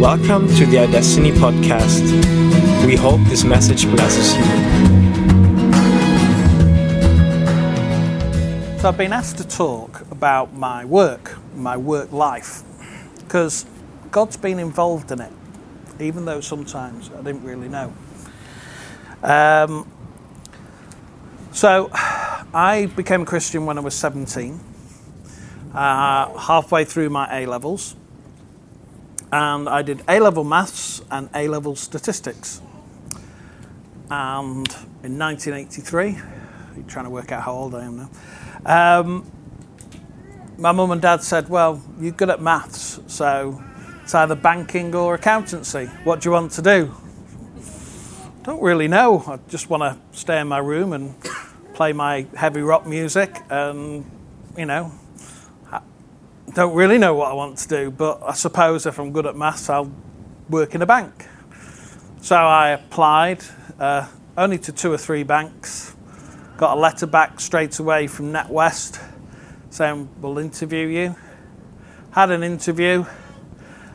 Welcome to the Destiny podcast. We hope this message blesses you. So I've been asked to talk about my work, my work life, because God's been involved in it, even though sometimes I didn't really know. Um, so I became a Christian when I was 17, uh, halfway through my A levels, and I did A level maths and A level statistics. And in 1983, you're trying to work out how old I am now. Um, my mum and dad said, Well, you're good at maths, so it's either banking or accountancy. What do you want to do? Don't really know. I just want to stay in my room and play my heavy rock music and, you know, don't really know what I want to do, but I suppose if I'm good at maths, I'll work in a bank. So I applied uh, only to two or three banks Got a letter back straight away from NatWest saying, We'll interview you. Had an interview.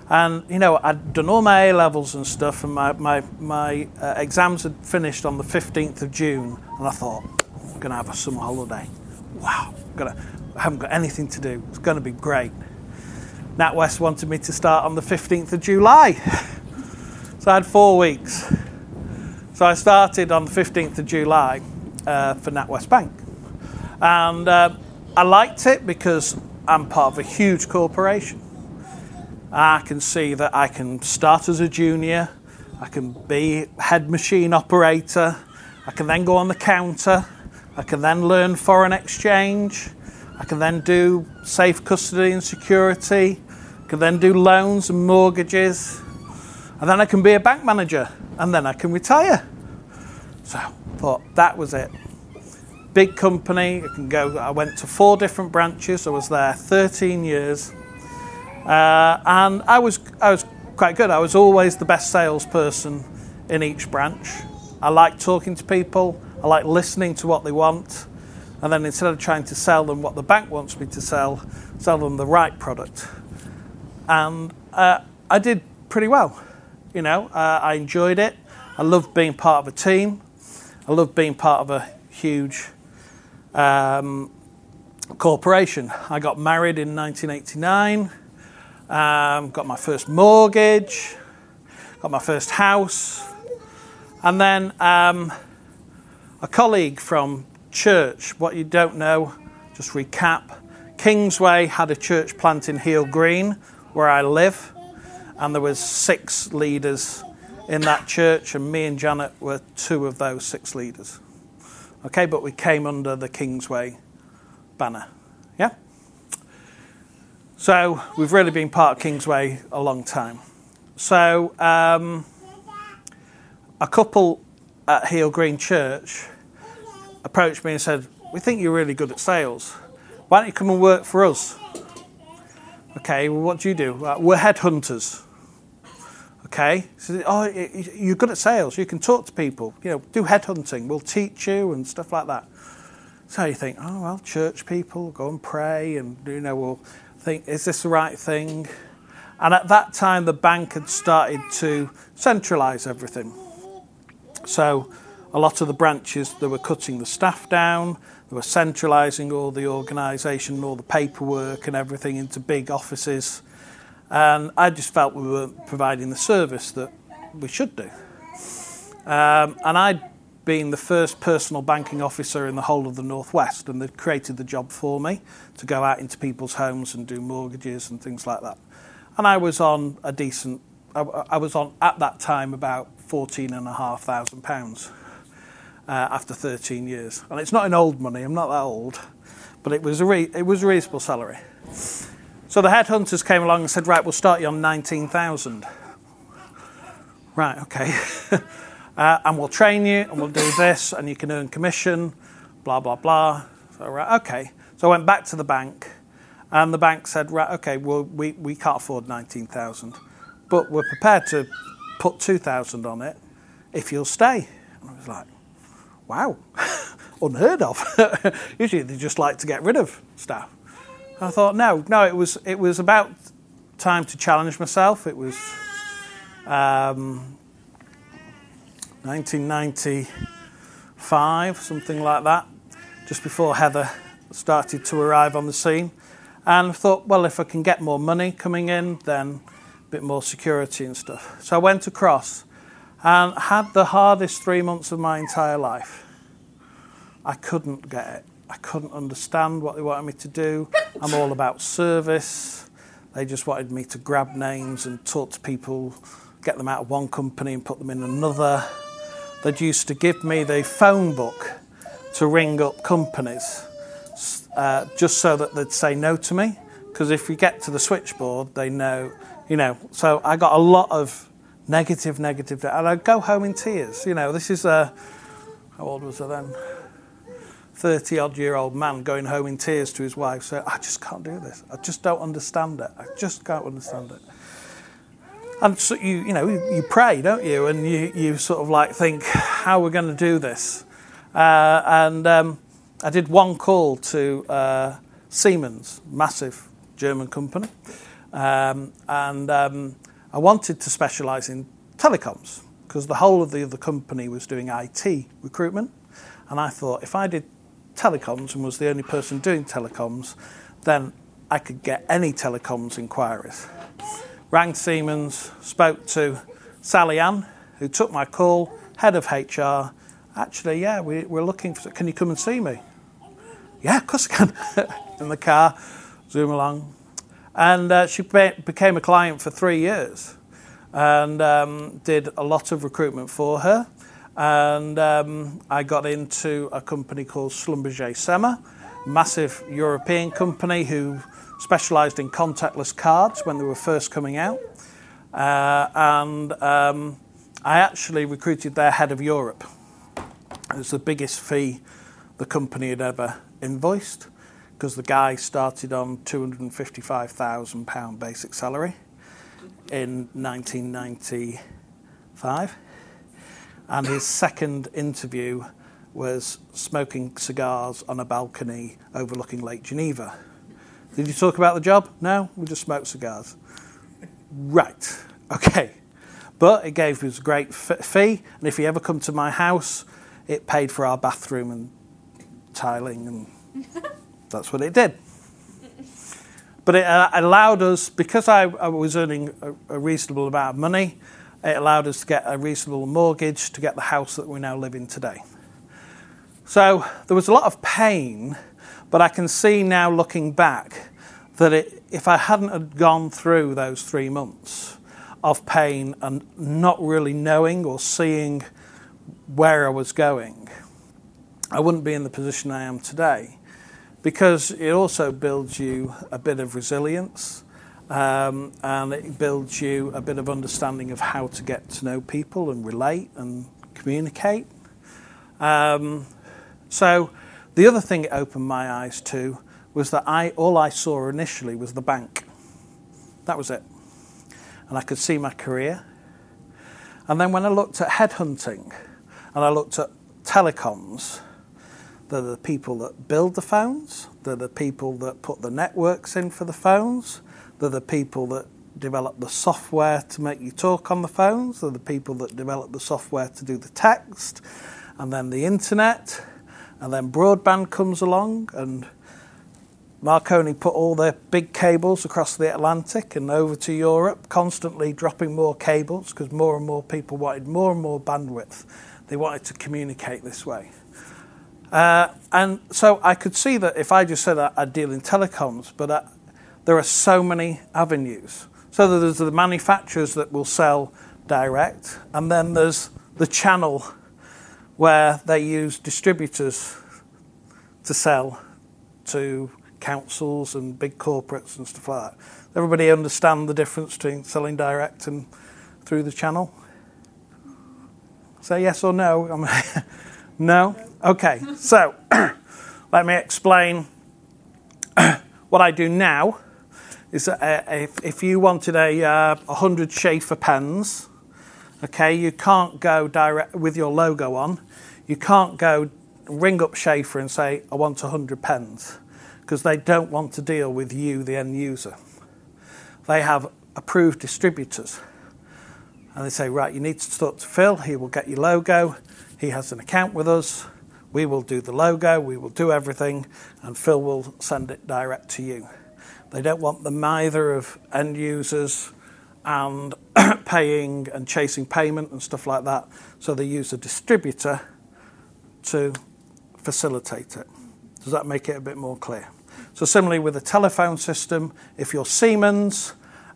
And, you know, I'd done all my A levels and stuff, and my, my, my uh, exams had finished on the 15th of June. And I thought, I'm going to have a summer holiday. Wow, gonna, I haven't got anything to do. It's going to be great. NatWest wanted me to start on the 15th of July. so I had four weeks. So I started on the 15th of July uh, for NatWest Bank. And uh, I liked it because I'm part of a huge corporation. I can see that I can start as a junior, I can be head machine operator, I can then go on the counter, I can then learn foreign exchange, I can then do safe custody and security, I can then do loans and mortgages, and then I can be a bank manager, and then I can retire. So I thought that was it. Big company, I can go. I went to four different branches. I was there 13 years, uh, and I was I was quite good. I was always the best salesperson in each branch. I like talking to people. I like listening to what they want, and then instead of trying to sell them what the bank wants me to sell, sell them the right product. And uh, I did pretty well. You know, uh, I enjoyed it. I loved being part of a team. I loved being part of a huge um, corporation. I got married in 1989, um, got my first mortgage, got my first house, and then um, a colleague from church, what you don't know, just recap. Kingsway had a church plant in Heald Green, where I live, and there was six leaders in that church, and me and Janet were two of those six leaders. Okay, but we came under the Kingsway banner. Yeah? So we've really been part of Kingsway a long time. So um, a couple at Heald Green Church approached me and said, We think you're really good at sales. Why don't you come and work for us? Okay, well, what do you do? we're headhunters. Okay, so, oh, you're good at sales. You can talk to people. You know, do headhunting. We'll teach you and stuff like that. So you think, oh well, church people go and pray, and you know, we'll think, is this the right thing? And at that time, the bank had started to centralise everything. So a lot of the branches, they were cutting the staff down. They were centralising all the organisation, all the paperwork, and everything into big offices and I just felt we weren't providing the service that we should do. Um, and I'd been the first personal banking officer in the whole of the Northwest, and they'd created the job for me to go out into people's homes and do mortgages and things like that. And I was on a decent, I, I was on at that time about fourteen and a half thousand pounds after 13 years. And it's not in old money, I'm not that old, but it was a, re- it was a reasonable salary. So the headhunters came along and said, Right, we'll start you on 19,000. Right, okay. uh, and we'll train you and we'll do this and you can earn commission, blah, blah, blah. So, right, okay. So I went back to the bank and the bank said, Right, okay, well, we, we can't afford 19,000, but we're prepared to put 2,000 on it if you'll stay. And I was like, Wow, unheard of. Usually they just like to get rid of staff. I thought, no, no, it was it was about time to challenge myself. It was Um, 1995, something like that, just before Heather started to arrive on the scene. And I thought, well, if I can get more money coming in, then a bit more security and stuff. So I went across and had the hardest three months of my entire life. I couldn't get it. I couldn't understand what they wanted me to do. I'm all about service. They just wanted me to grab names and talk to people, get them out of one company and put them in another. They'd used to give me the phone book to ring up companies uh, just so that they'd say no to me. Because if you get to the switchboard, they know, you know. So I got a lot of negative, negative, and I'd go home in tears. You know, this is a, how old was I then? 30 odd year old man going home in tears to his wife saying, I just can't do this. I just don't understand it. I just can't understand it. And so you, you know, you, pray, don't you? And you, you sort of like think, how are we going to do this? Uh, and um, I did one call to uh, Siemens, massive German company. Um, and um, I wanted to specialise in telecoms because the whole of the other company was doing IT recruitment. And I thought if I did telecoms and was the only person doing telecoms, then I could get any telecoms inquiries. Rang Siemens, spoke to Sally Ann, who took my call, head of HR. Actually, yeah, we, we're looking for, can you come and see me? Yeah, of course I can. In the car, zoom along. And uh, she be- became a client for three years and um, did a lot of recruitment for her and um, I got into a company called Schlumberger Sema, massive European company who specialised in contactless cards when they were first coming out. Uh, and um, I actually recruited their head of Europe. It was the biggest fee the company had ever invoiced because the guy started on £255,000 basic salary in 1995 and his second interview was smoking cigars on a balcony overlooking Lake Geneva. Did you talk about the job? No, we just smoked cigars. Right, okay. But it gave us a great fee, and if you ever come to my house, it paid for our bathroom and tiling, and that's what it did. But it uh, allowed us, because I, I was earning a, a reasonable amount of money, it allowed us to get a reasonable mortgage to get the house that we now live in today. So there was a lot of pain, but I can see now looking back that it, if I hadn't have gone through those three months of pain and not really knowing or seeing where I was going, I wouldn't be in the position I am today. Because it also builds you a bit of resilience um, and it builds you a bit of understanding of how to get to know people and relate and communicate. Um, so the other thing it opened my eyes to was that I all I saw initially was the bank. That was it, and I could see my career. And then when I looked at headhunting, and I looked at telecoms, they're the people that build the phones, they're the people that put the networks in for the phones, they're the people that develop the software to make you talk on the phones. They're the people that develop the software to do the text, and then the internet, and then broadband comes along, and Marconi put all their big cables across the Atlantic and over to Europe, constantly dropping more cables because more and more people wanted more and more bandwidth. They wanted to communicate this way. Uh, and so I could see that if I just said I, I deal in telecoms, but I, there are so many avenues. So there's the manufacturers that will sell direct, and then there's the channel where they use distributors to sell to councils and big corporates and stuff like that. Everybody understand the difference between selling direct and through the channel? Say yes or no. no? Okay, so let me explain what I do now is that uh, if, if you wanted a uh, 100 Sheaffer pens, okay, you can't go direct with your logo on. You can't go ring up Sheaffer and say, I want 100 pens, because they don't want to deal with you, the end user. They have approved distributors. And they say, right, you need to start to Phil. He will get your logo. He has an account with us. We will do the logo. We will do everything. And Phil will send it direct to you. They don't want the either of end users and paying and chasing payment and stuff like that. So they use a distributor to facilitate it. Does that make it a bit more clear? So, similarly with a telephone system, if you're Siemens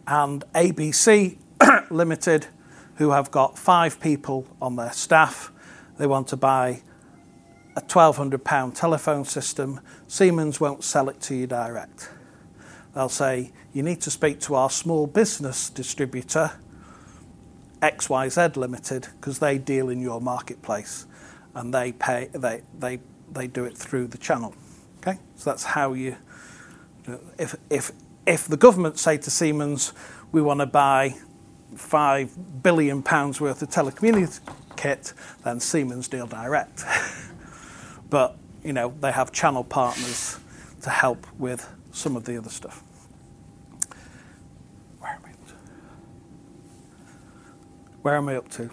and ABC Limited, who have got five people on their staff, they want to buy a £1,200 telephone system, Siemens won't sell it to you direct. They'll say, you need to speak to our small business distributor, XYZ Limited, because they deal in your marketplace and they pay they, they, they do it through the channel. Okay? So that's how you if if if the government say to Siemens, we want to buy five billion pounds worth of telecommunications kit, than Siemens deal direct. but you know they have channel partners to help with some of the other stuff. Where am I up to? Where am I up to?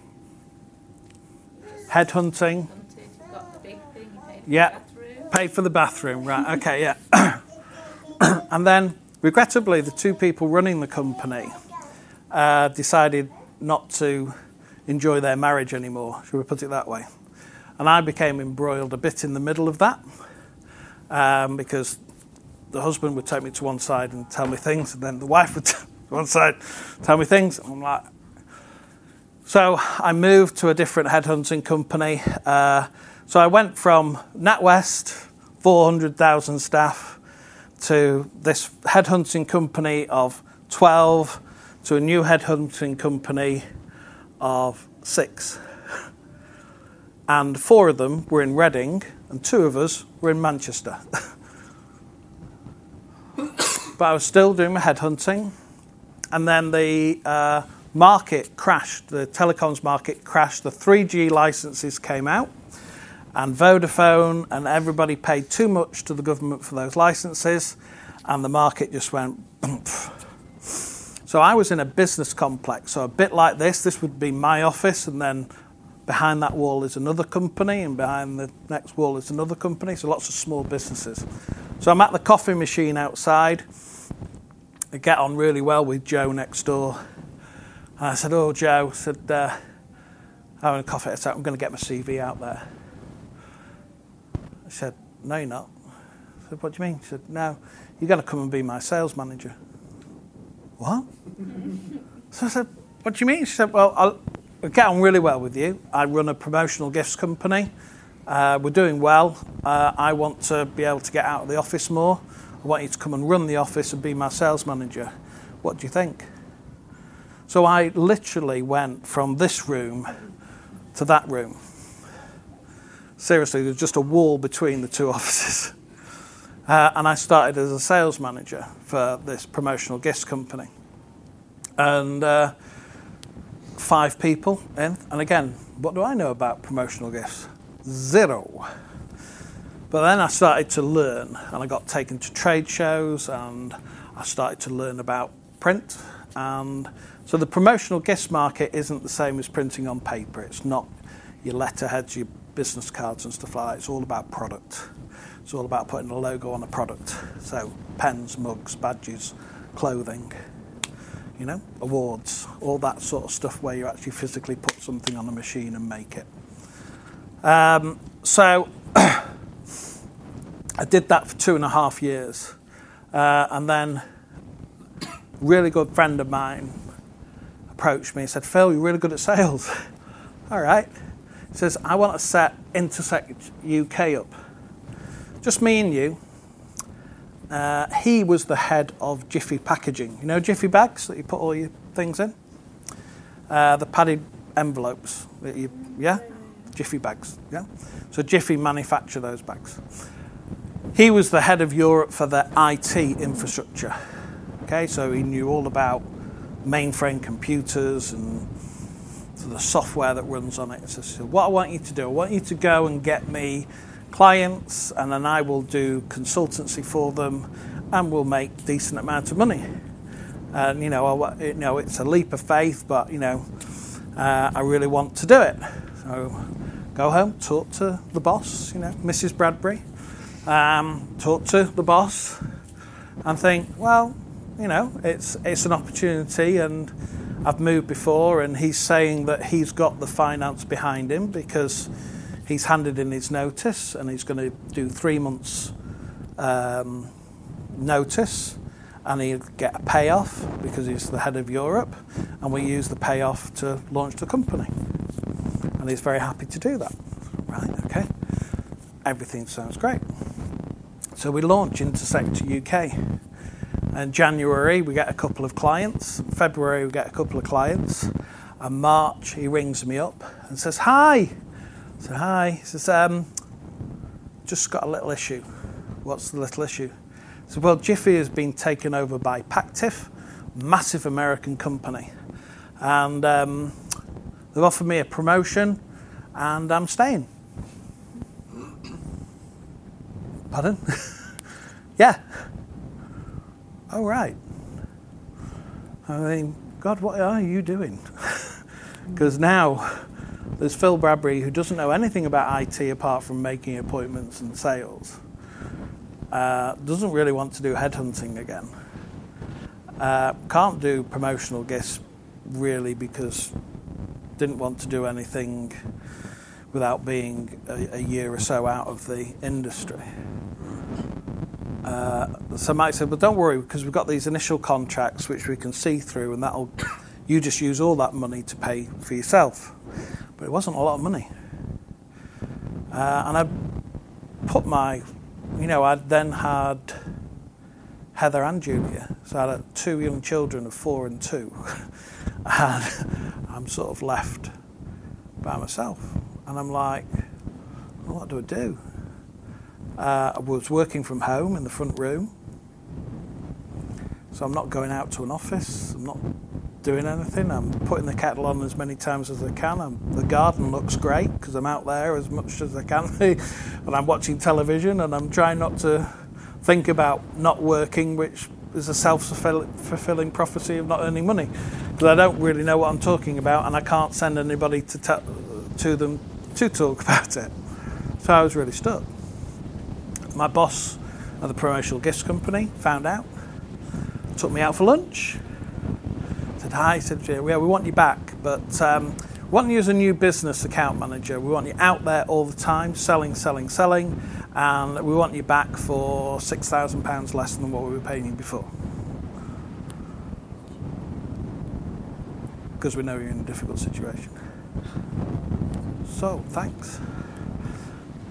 Headhunting. Yeah, pay for the bathroom, right? Okay, yeah. and then, regrettably, the two people running the company uh, decided not to enjoy their marriage anymore. Should we put it that way? And I became embroiled a bit in the middle of that um, because the husband would take me to one side and tell me things, and then the wife would to one side tell me things. I'm like, so I moved to a different headhunting company. Uh, so I went from NatWest, 400,000 staff, to this headhunting company of 12, to a new headhunting company of six. And four of them were in Reading, and two of us were in Manchester. but I was still doing my headhunting. And then the uh, market crashed, the telecoms market crashed, the 3G licenses came out and Vodafone, and everybody paid too much to the government for those licenses, and the market just went. So I was in a business complex, so a bit like this. This would be my office, and then behind that wall is another company, and behind the next wall is another company. So lots of small businesses. So I'm at the coffee machine outside. I get on really well with Joe next door. And I said, "Oh, Joe," I said, uh, "Having a coffee." I said, "I'm going to get my CV out there." I said, No, you're not. I said, What do you mean? He said, No, you're going to come and be my sales manager. What? so I said, What do you mean? She said, Well, I'll, I'll get on really well with you. I run a promotional gifts company. Uh, we're doing well. Uh, I want to be able to get out of the office more. I want you to come and run the office and be my sales manager. What do you think? So I literally went from this room to that room seriously, there's just a wall between the two offices. Uh, and I started as a sales manager for this promotional gifts company. And uh, five people in. And again, what do I know about promotional gifts? Zero. But then I started to learn, and I got taken to trade shows, and I started to learn about print. And so the promotional gifts market isn't the same as printing on paper. It's not your letterheads, your business cards and stuff like that. It's all about product. It's all about putting a logo on a product. So pens, mugs, badges, clothing, you know, awards, all that sort of stuff where you actually physically put something on a machine and make it. Um, so I did that for two and a half years. Uh, and then really good friend of mine approached me and said, Phil, you're really good at sales. all right He says, I want to set Intersect UK up. Just me and you. Uh, he was the head of Jiffy Packaging. You know Jiffy bags that you put all your things in? Uh, the padded envelopes that you, yeah? Jiffy bags, yeah? So Jiffy manufacture those bags. He was the head of Europe for the IT infrastructure. Okay, so he knew all about mainframe computers and the software that runs on it. So, what I want you to do, I want you to go and get me clients, and then I will do consultancy for them, and we'll make decent amount of money. And you know, I, you know, it's a leap of faith, but you know, Uh, I really want to do it. So go home, talk to the boss, you know, Mrs. Bradbury, um, talk to the boss, and think, well, you know, it's it's an opportunity, and I've moved before, and he's saying that he's got the finance behind him because he's handed in his notice, and he's going to do three months um, notice, and he'll get a payoff because he's the head of Europe, and we use the payoff to launch the company, and he's very happy to do that. Right? Okay. Everything sounds great. So we launch Intersector UK. And January, we get a couple of clients. February, we get a couple of clients. And March, he rings me up and says, Hi. Said, Hi. Says, um, Just got a little issue. What's the little issue? Said, Well, Jiffy has been taken over by Pactiv, massive American company. And um, they've offered me a promotion, and I'm staying. Pardon? yeah. Oh, right. I mean, God, what are you doing? Because now there's Phil Bradbury who doesn't know anything about IT apart from making appointments and sales. Uh, doesn't really want to do headhunting again. Uh, can't do promotional gifts really because didn't want to do anything without being a, a year or so out of the industry. Uh, so Mike said, "But don't worry, because we've got these initial contracts which we can see through, and that'll you just use all that money to pay for yourself." But it wasn't a lot of money, uh, and I put my, you know, I then had Heather and Julia, so I had two young children of four and two, and I'm sort of left by myself, and I'm like, well, "What do I do?" Uh, I was working from home in the front room. So I'm not going out to an office. I'm not doing anything. I'm putting the kettle on as many times as I can. I'm, the garden looks great because I'm out there as much as I can be. and I'm watching television and I'm trying not to think about not working, which is a self fulfilling prophecy of not earning money. Because I don't really know what I'm talking about and I can't send anybody to, te- to them to talk about it. So I was really stuck my boss at the promotional gifts company found out, took me out for lunch. Said hi. Said yeah, we want you back, but um, we want you as a new business account manager. We want you out there all the time, selling, selling, selling, and we want you back for six thousand pounds less than what we were paying you before. Because we know you're in a difficult situation. So thanks.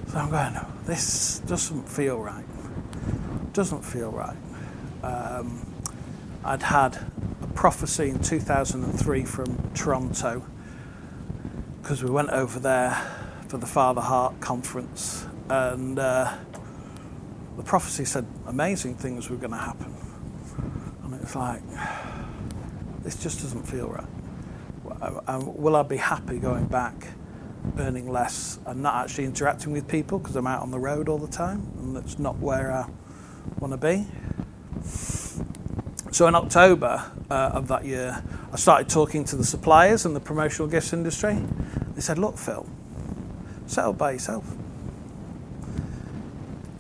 So I'm going, this doesn't feel right. Doesn't feel right. Um, I'd had a prophecy in 2003 from Toronto because we went over there for the Father Heart conference and uh, the prophecy said amazing things were going to happen. And it was like, this just doesn't feel right. Will I be happy going back? earning less and not actually interacting with people because I'm out on the road all the time and that's not where I want to be. So in October uh, of that year, I started talking to the suppliers in the promotional gifts industry. They said, "Look, Phil, settle by yourself.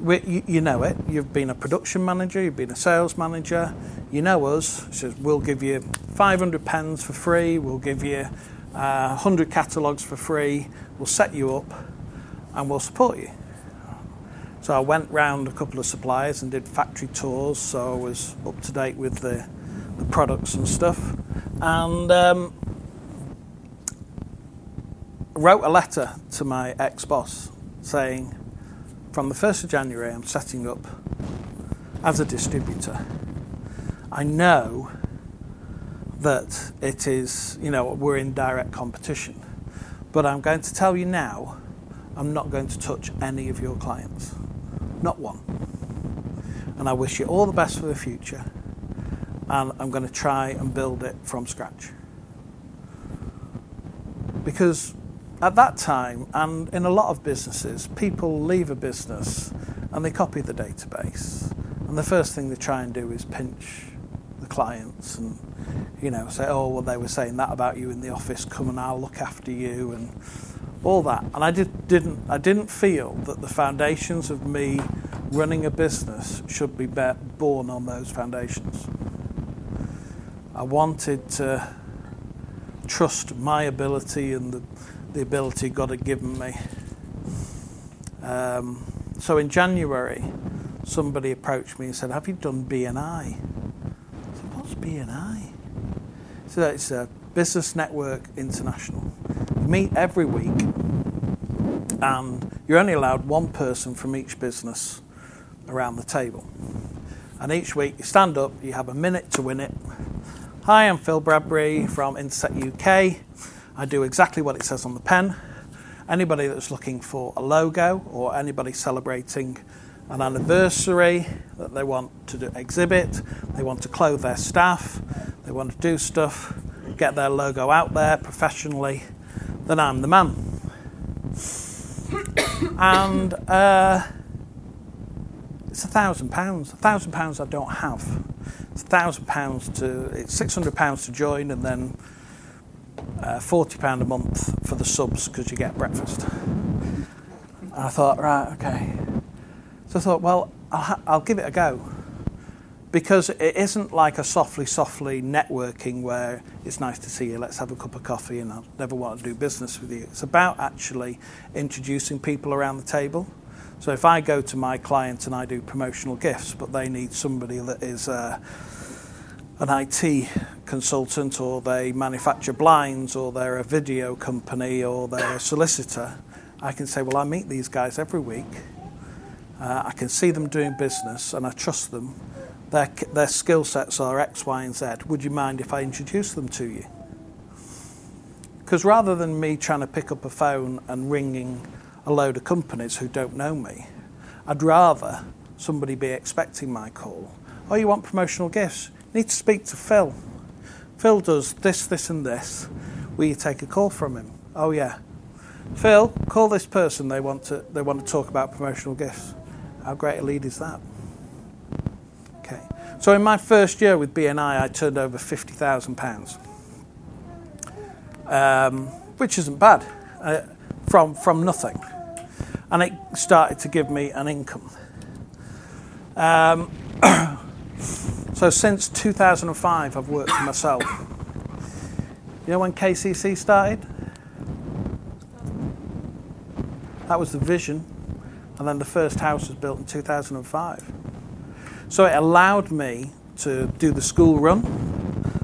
You, you, know it. You've been a production manager. You've been a sales manager. You know us. says we'll give you 500 pens for free. We'll give you uh, 100 catalogues for free. We'll set you up and we'll support you. So I went round a couple of suppliers and did factory tours, so I was up to date with the, the products and stuff. And um, wrote a letter to my ex boss saying, from the 1st of January, I'm setting up as a distributor. I know that it is, you know, we're in direct competition. But I'm going to tell you now, I'm not going to touch any of your clients. Not one. And I wish you all the best for the future. And I'm going to try and build it from scratch. Because at that time, and in a lot of businesses, people leave a business and they copy the database. And the first thing they try and do is pinch the clients and you know say, oh well, they were saying that about you in the office. Come and I'll look after you and all that. And I did, didn't I didn't feel that the foundations of me running a business should be born on those foundations. I wanted to trust my ability and the, the ability God had given me. Um, so in January, somebody approached me and said, "Have you done BNI?" I said, "What's BNI?" So it's a Business Network International. You meet every week, and you're only allowed one person from each business around the table. And each week you stand up, you have a minute to win it, Hi, I'm Phil Bradbury from Intersect UK. I do exactly what it says on the pen. Anybody that's looking for a logo or anybody celebrating an anniversary that they want to do, exhibit, they want to clothe their staff, they want to do stuff, get their logo out there professionally, then I'm the man. and uh, it's a thousand pounds. A thousand pounds I don't have It's a thousand pounds to it's six hundred pounds to join, and then uh, forty pound a month for the subs because you get breakfast. And I thought, right, okay. So I thought, well, I'll, ha- I'll give it a go because it isn't like a softly, softly networking where it's nice to see you, let's have a cup of coffee, and I'll never want to do business with you. It's about actually introducing people around the table. So if I go to my client and I do promotional gifts, but they need somebody that is uh, an IT consultant or they manufacture blinds or they're a video company or they're a solicitor, I can say, well, I meet these guys every week. Uh, I can see them doing business and I trust them. Their, their skill sets are X, Y, and Z. Would you mind if I introduce them to you? Because rather than me trying to pick up a phone and ringing a load of companies who don't know me, I'd rather somebody be expecting my call. Oh, you want promotional gifts? need to speak to Phil. Phil does this, this, and this. Will you take a call from him? Oh yeah. Phil, call this person. They want to. They want to talk about promotional gifts. How great a lead is that? So in my first year with BNI, I turned over fifty thousand pounds, um, which isn't bad, uh, from from nothing, and it started to give me an income. Um, So since 2005, I've worked for myself. You know when KCC started? That was the vision, and then the first house was built in 2005. So it allowed me to do the school run,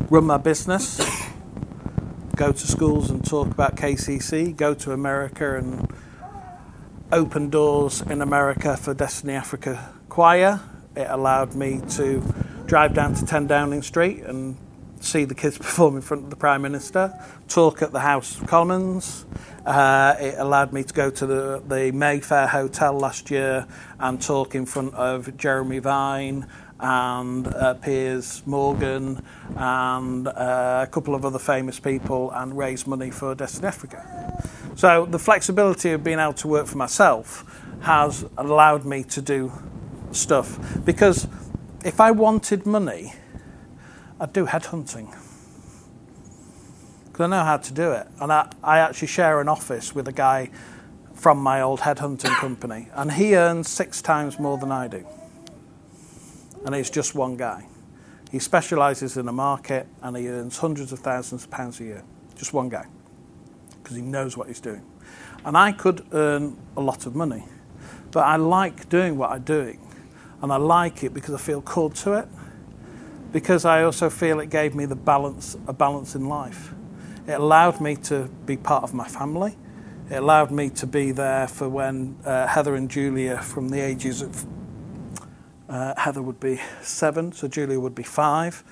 run my business, go to schools and talk about KCC, go to America and open doors in America for Destiny Africa Choir. It allowed me to drive down to 10 Downing Street and see the kids perform in front of the Prime Minister, talk at the House of Commons. Uh, it allowed me to go to the, the Mayfair Hotel last year and talk in front of Jeremy Vine and uh, Piers Morgan and uh, a couple of other famous people and raise money for Destiny Africa. So the flexibility of being able to work for myself has allowed me to do stuff because if I wanted money, I'd do headhunting. Because I know how to do it. And I, I actually share an office with a guy from my old headhunting company. And he earns six times more than I do. And he's just one guy. He specialises in a market and he earns hundreds of thousands of pounds a year. Just one guy. Because he knows what he's doing. And I could earn a lot of money. But I like doing what I'm doing and I like it because I feel called to it. Because I also feel it gave me the balance, a balance in life. It allowed me to be part of my family. It allowed me to be there for when uh, Heather and Julia, from the ages of uh, Heather would be seven, so Julia would be five.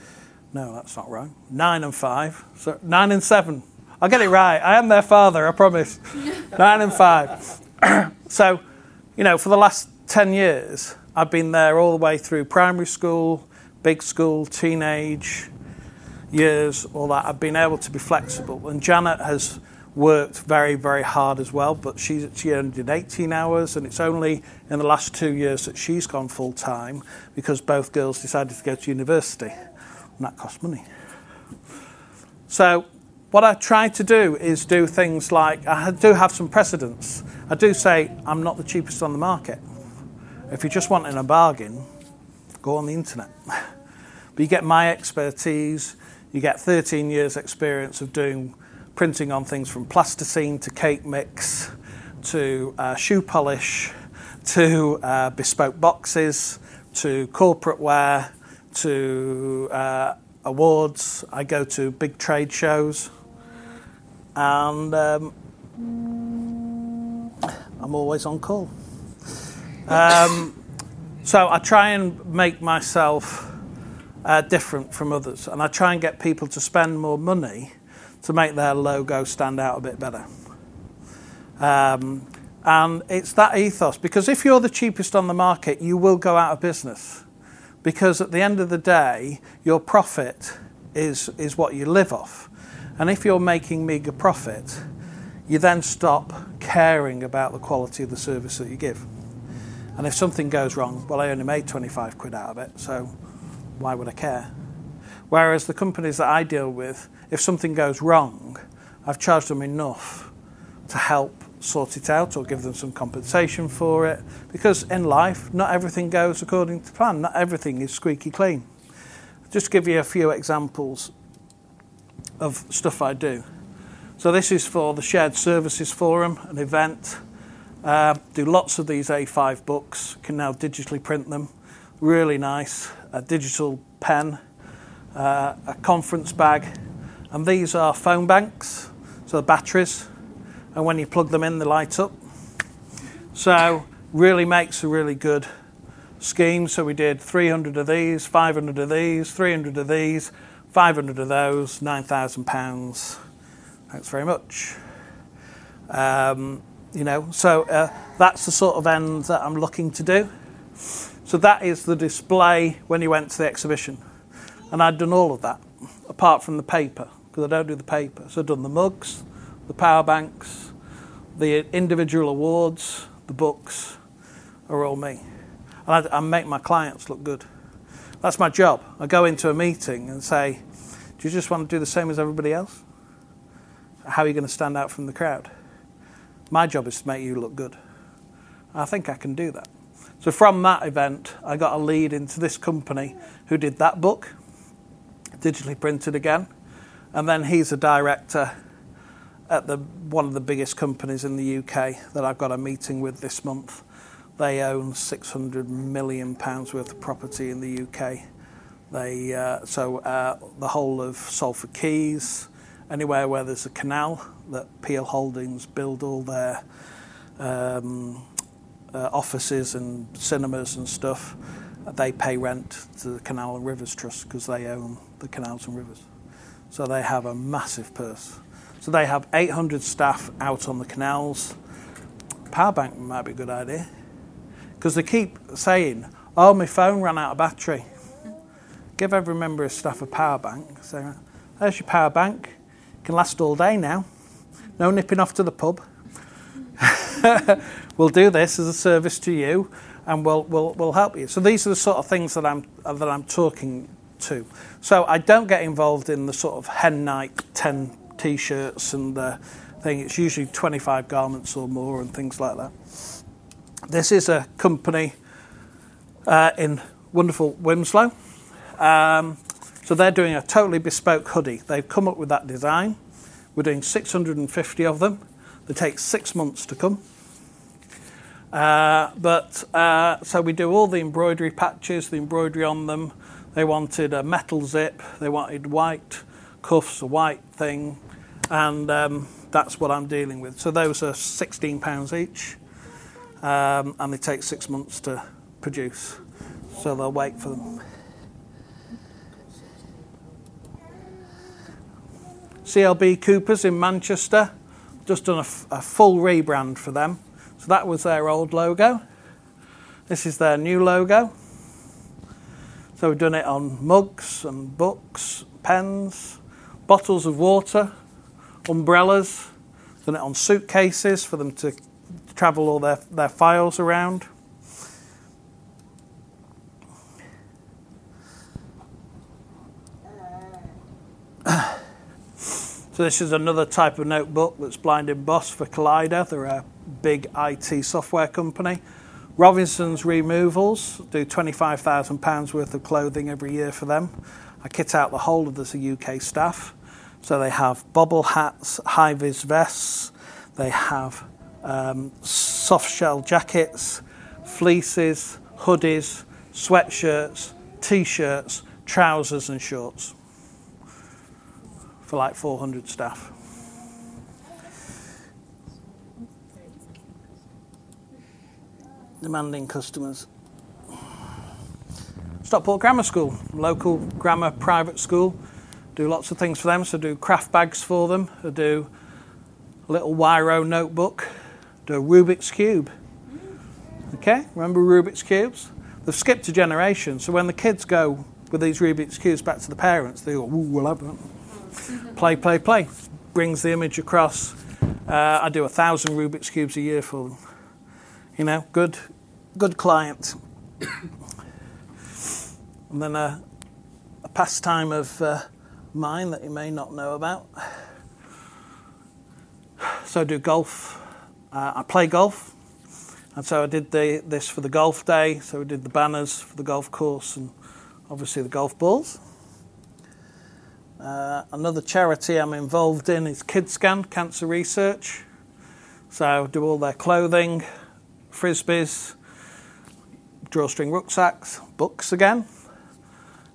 No, that's not wrong. Nine and five. So nine and seven. I'll get it right. I am their father, I promise. nine and five. so, you know, for the last 10 years, I've been there all the way through primary school, big school, teenage years, all that. I've been able to be flexible. And Janet has worked very, very hard as well, but she, she only did 18 hours, and it's only in the last two years that she's gone full time because both girls decided to go to university. And that costs money. So, what I try to do is do things like I do have some precedents. I do say I'm not the cheapest on the market. If you're just wanting a bargain, go on the internet. But you get my expertise, you get 13 years' experience of doing printing on things from plasticine to cake mix to uh, shoe polish to uh, bespoke boxes to corporate wear to uh, awards. I go to big trade shows and um, I'm always on call. Um, so I try and make myself uh, different from others. And I try and get people to spend more money to make their logo stand out a bit better. Um, and it's that ethos because if you're the cheapest on the market, you will go out of business. Because at the end of the day, your profit is, is what you live off. And if you're making meager profit, you then stop caring about the quality of the service that you give. And if something goes wrong, well, I only made 25 quid out of it, so why would I care? Whereas the companies that I deal with, if something goes wrong, I've charged them enough to help sort it out or give them some compensation for it. Because in life, not everything goes according to plan, not everything is squeaky clean. Just give you a few examples of stuff I do. So, this is for the Shared Services Forum, an event. Uh, do lots of these A5 books, can now digitally print them. Really nice a digital pen, uh, a conference bag, and these are phone banks, so the batteries, and when you plug them in, they light up. So, really makes a really good scheme. So, we did 300 of these, 500 of these, 300 of these, 500 of those, £9,000. Thanks very much. Um, you know, so uh, that's the sort of end that I'm looking to do. So that is the display when you went to the exhibition. And I'd done all of that, apart from the paper, because I don't do the paper. So I'd done the mugs, the power banks, the individual awards, the books are all me. And I, I make my clients look good. That's my job. I go into a meeting and say, Do you just want to do the same as everybody else? How are you going to stand out from the crowd? My job is to make you look good. I think I can do that. So from that event, I got a lead into this company who did that book, digitally printed again, and then he's a director at the one of the biggest companies in the UK that I've got a meeting with this month. They own 600 million pounds worth of property in the UK. They uh, so uh, the whole of Salford Quays, anywhere where there's a canal that Peel Holdings build all their um, uh, offices and cinemas and stuff, they pay rent to the Canal and Rivers Trust because they own the canals and rivers. So they have a massive purse. So they have 800 staff out on the canals. Power bank might be a good idea because they keep saying, "Oh, my phone ran out of battery." Give every member of staff a power bank. So "There's your power bank. It Can last all day now. No nipping off to the pub." we'll do this as a service to you and we'll, we'll, we'll help you. So these are the sort of things that I'm, that I'm talking to. So I don't get involved in the sort of hen night 10 t-shirts and the thing. It's usually 25 garments or more and things like that. This is a company uh, in wonderful Wilmslow. Um, so they're doing a totally bespoke hoodie. They've come up with that design. We're doing 650 of them. They take six months to come. Uh, but uh, so we do all the embroidery patches, the embroidery on them. They wanted a metal zip, they wanted white cuffs, a white thing, and um, that's what I'm dealing with. So those are £16 each, um, and they take six months to produce. So they'll wait for them. CLB Coopers in Manchester just done a, full rebrand for them. So that was their old logo. This is their new logo. So we've done it on mugs and books, pens, bottles of water, umbrellas, done it on suitcases for them to travel all their, their files around. So this is another type of notebook that's blind embossed for Collider. They're a big IT software company. Robinson's Removals do £25,000 worth of clothing every year for them. I kit out the whole of the UK staff. So they have bobble hats, high vis vests, they have um, soft shell jackets, fleeces, hoodies, sweatshirts, t shirts, trousers, and shorts for like 400 staff. Demanding customers. Stockport Grammar School, local grammar private school. Do lots of things for them. So do craft bags for them. I do a little Wiro notebook. Do a Rubik's cube. Okay, remember Rubik's cubes? They've skipped a generation. So when the kids go with these Rubik's cubes back to the parents, they go, "Ooh, we'll have them." Play, play, play. Brings the image across. Uh, I do a thousand Rubik's cubes a year for them. You know, good, good client. and then a, a pastime of uh, mine that you may not know about. So I do golf. Uh, I play golf. And so I did the, this for the golf day. So we did the banners for the golf course and obviously the golf balls. Uh, another charity I'm involved in is KidScan Cancer Research. So I do all their clothing, frisbees, drawstring rucksacks, books again.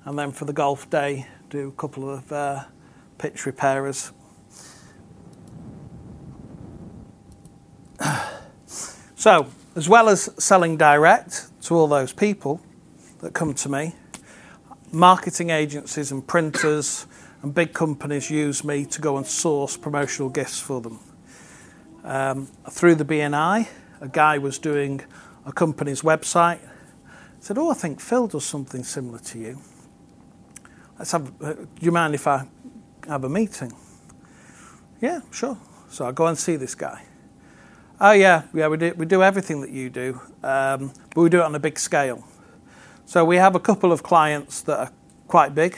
And then for the golf day, do a couple of uh, pitch repairers. so, as well as selling direct to all those people that come to me, marketing agencies and printers and big companies use me to go and source promotional gifts for them. Um, through the BNI, a guy was doing a company's website. Said, "Oh, I think Phil does something similar to you. Let's have. Uh, do you mind if I have a meeting?" Yeah, sure. So I go and see this guy. Oh yeah, yeah. We do we do everything that you do, um, but we do it on a big scale. So we have a couple of clients that are quite big.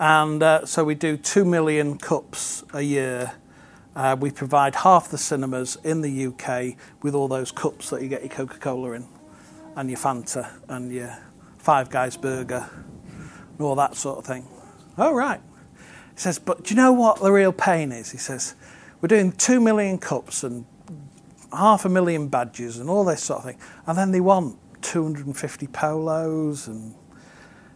And uh, so we do 2 million cups a year. Uh, we provide half the cinemas in the UK with all those cups that you get your Coca Cola in, and your Fanta, and your Five Guys burger, and all that sort of thing. Oh, right. He says, but do you know what the real pain is? He says, we're doing 2 million cups and half a million badges and all this sort of thing. And then they want 250 polos and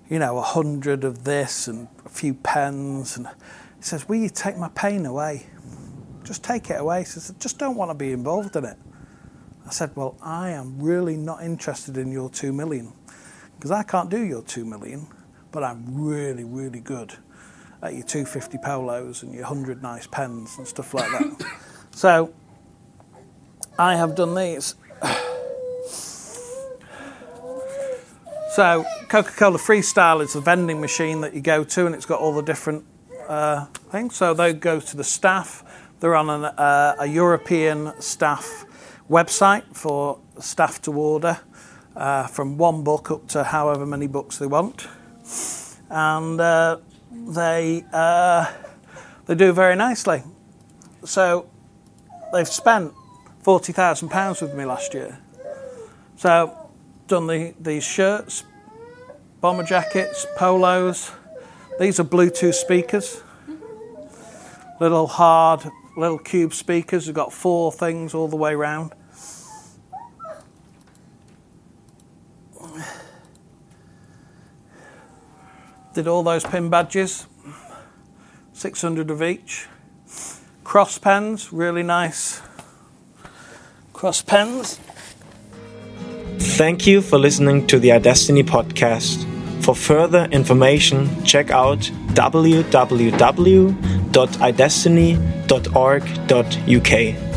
you know, a hundred of this and a few pens. And he says, Will you take my pain away? Just take it away. He says, I just don't want to be involved in it. I said, Well, I am really not interested in your two million because I can't do your two million, but I'm really, really good at your 250 polos and your 100 nice pens and stuff like that. so I have done these. So Coca-Cola Freestyle is the vending machine that you go to, and it's got all the different uh, things. So they go to the staff. They're on an, uh, a European staff website for staff to order uh, from one book up to however many books they want, and uh, they uh, they do very nicely. So they've spent forty thousand pounds with me last year. So done the, these shirts, bomber jackets, polos. These are Bluetooth speakers. Little hard, little cube speakers. We've got four things all the way around. Did all those pin badges, 600 of each. Cross pens, really nice. Cross pens. Thank you for listening to the iDestiny podcast. For further information, check out www.idestiny.org.uk.